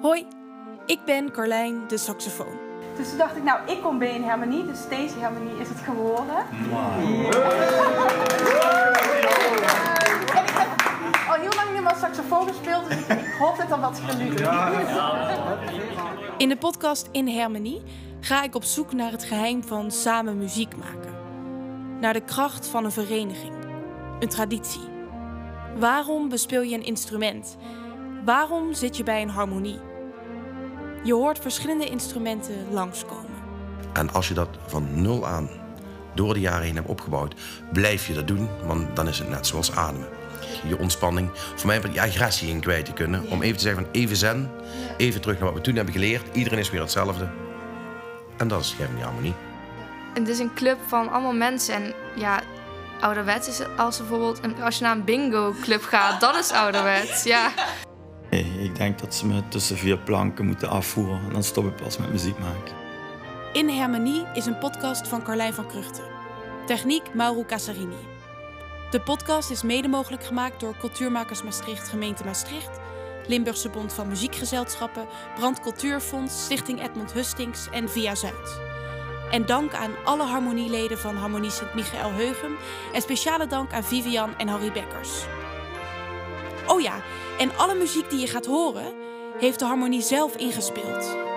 Hoi, ik ben Carlijn de saxofoon. Dus toen dacht ik, nou, ik kom bij een harmonie, dus deze harmonie is het geworden. En ik heb al heel lang niet meer saxofoon gespeeld, dus ik, hoop dat er wat gelukt In de podcast In Harmonie ga ik op zoek naar het geheim van samen muziek maken. Naar de kracht van een vereniging, een traditie. Waarom bespeel je een instrument? Waarom zit je bij een harmonie? Je hoort verschillende instrumenten langskomen. En als je dat van nul aan door de jaren heen hebt opgebouwd, blijf je dat doen, want dan is het net zoals ademen. Je ontspanning, voor mij je agressie in kwijt te kunnen. Om even te zeggen van even zen, even terug naar wat we toen hebben geleerd. Iedereen is weer hetzelfde. En dat is geen harmonie. Het is een club van allemaal mensen en ja, ouderwets is als bijvoorbeeld een, als je naar een bingo club gaat, dat is ouderwets, ja. Ik denk dat ze me tussen vier planken moeten afvoeren en dan stop ik pas met muziek maken. In Harmonie is een podcast van Carlijn van Kruchten. Techniek Mauro Casarini. De podcast is mede mogelijk gemaakt door Cultuurmakers Maastricht, gemeente Maastricht, Limburgse Bond van Muziekgezelschappen, Brand Cultuurfonds, Stichting Edmond Hustings en Via Zuid. En dank aan alle harmonieleden van Harmonie Sint-Michael Heugem en speciale dank aan Vivian en Harry Bekkers. Oh ja, en alle muziek die je gaat horen, heeft de harmonie zelf ingespeeld.